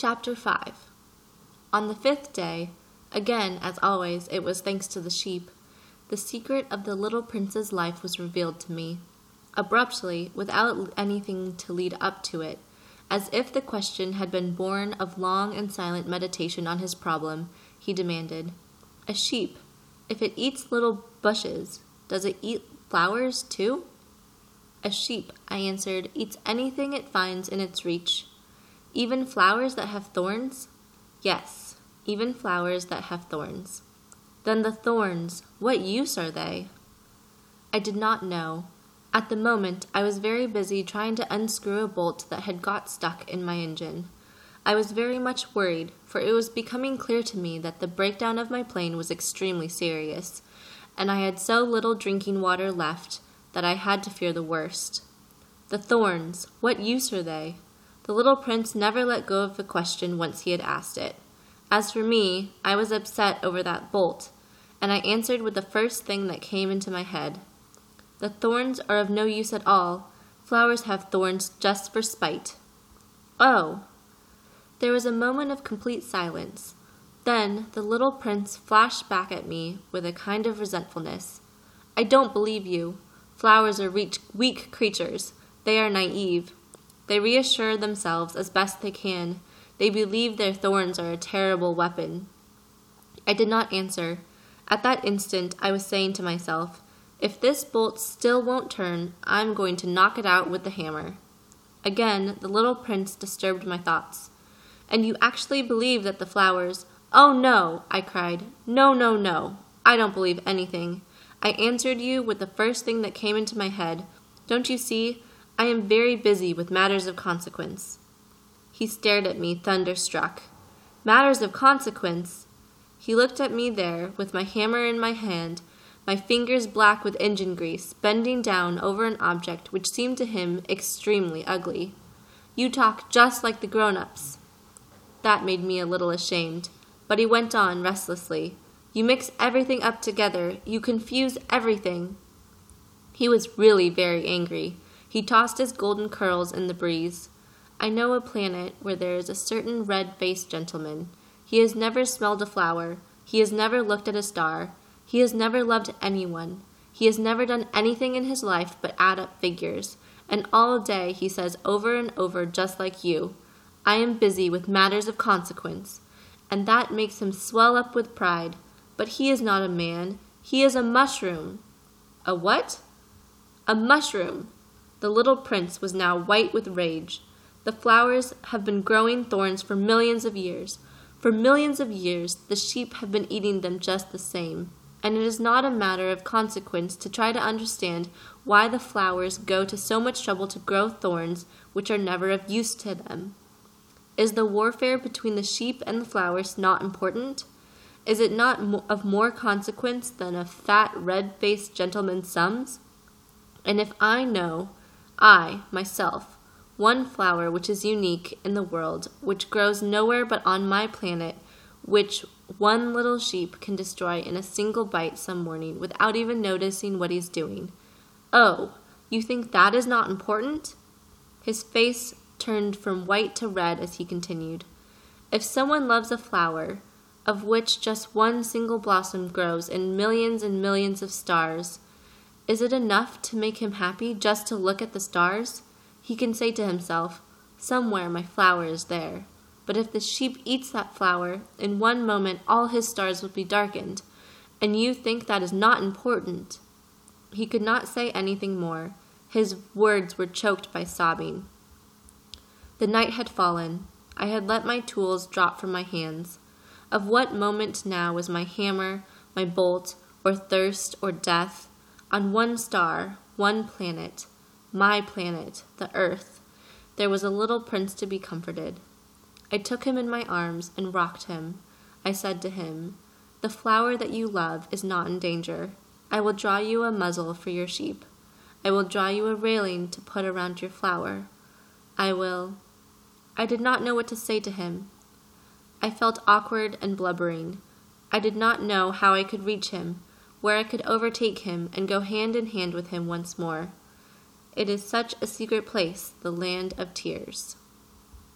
Chapter 5 On the fifth day, again as always, it was thanks to the sheep, the secret of the little prince's life was revealed to me. Abruptly, without anything to lead up to it, as if the question had been born of long and silent meditation on his problem, he demanded, A sheep, if it eats little bushes, does it eat flowers too? A sheep, I answered, eats anything it finds in its reach. Even flowers that have thorns? Yes, even flowers that have thorns. Then the thorns, what use are they? I did not know. At the moment, I was very busy trying to unscrew a bolt that had got stuck in my engine. I was very much worried, for it was becoming clear to me that the breakdown of my plane was extremely serious, and I had so little drinking water left that I had to fear the worst. The thorns, what use are they? The little prince never let go of the question once he had asked it. As for me, I was upset over that bolt, and I answered with the first thing that came into my head. The thorns are of no use at all. Flowers have thorns just for spite. Oh! There was a moment of complete silence. Then the little prince flashed back at me with a kind of resentfulness. I don't believe you. Flowers are weak creatures. They are naive. They reassure themselves as best they can. They believe their thorns are a terrible weapon. I did not answer. At that instant, I was saying to myself, if this bolt still won't turn, I'm going to knock it out with the hammer. Again, the little prince disturbed my thoughts. And you actually believe that the flowers. Oh, no, I cried. No, no, no. I don't believe anything. I answered you with the first thing that came into my head. Don't you see? I am very busy with matters of consequence. He stared at me, thunderstruck. Matters of consequence? He looked at me there, with my hammer in my hand, my fingers black with engine grease, bending down over an object which seemed to him extremely ugly. You talk just like the grown ups. That made me a little ashamed, but he went on restlessly. You mix everything up together, you confuse everything. He was really very angry. He tossed his golden curls in the breeze. I know a planet where there is a certain red faced gentleman. He has never smelled a flower. He has never looked at a star. He has never loved anyone. He has never done anything in his life but add up figures. And all day he says over and over, just like you, I am busy with matters of consequence. And that makes him swell up with pride. But he is not a man. He is a mushroom. A what? A mushroom. The little prince was now white with rage. The flowers have been growing thorns for millions of years. For millions of years, the sheep have been eating them just the same. And it is not a matter of consequence to try to understand why the flowers go to so much trouble to grow thorns which are never of use to them. Is the warfare between the sheep and the flowers not important? Is it not of more consequence than a fat, red faced gentleman's sums? And if I know I, myself, one flower which is unique in the world, which grows nowhere but on my planet, which one little sheep can destroy in a single bite some morning without even noticing what he's doing. Oh, you think that is not important? His face turned from white to red as he continued. If someone loves a flower, of which just one single blossom grows in millions and millions of stars, is it enough to make him happy just to look at the stars? He can say to himself, Somewhere my flower is there. But if the sheep eats that flower, in one moment all his stars will be darkened. And you think that is not important. He could not say anything more. His words were choked by sobbing. The night had fallen. I had let my tools drop from my hands. Of what moment now was my hammer, my bolt, or thirst, or death? On one star, one planet, my planet, the earth, there was a little prince to be comforted. I took him in my arms and rocked him. I said to him, The flower that you love is not in danger. I will draw you a muzzle for your sheep. I will draw you a railing to put around your flower. I will. I did not know what to say to him. I felt awkward and blubbering. I did not know how I could reach him, where I could overtake him and go hand in hand with him once more. It is such a secret place, the land of tears.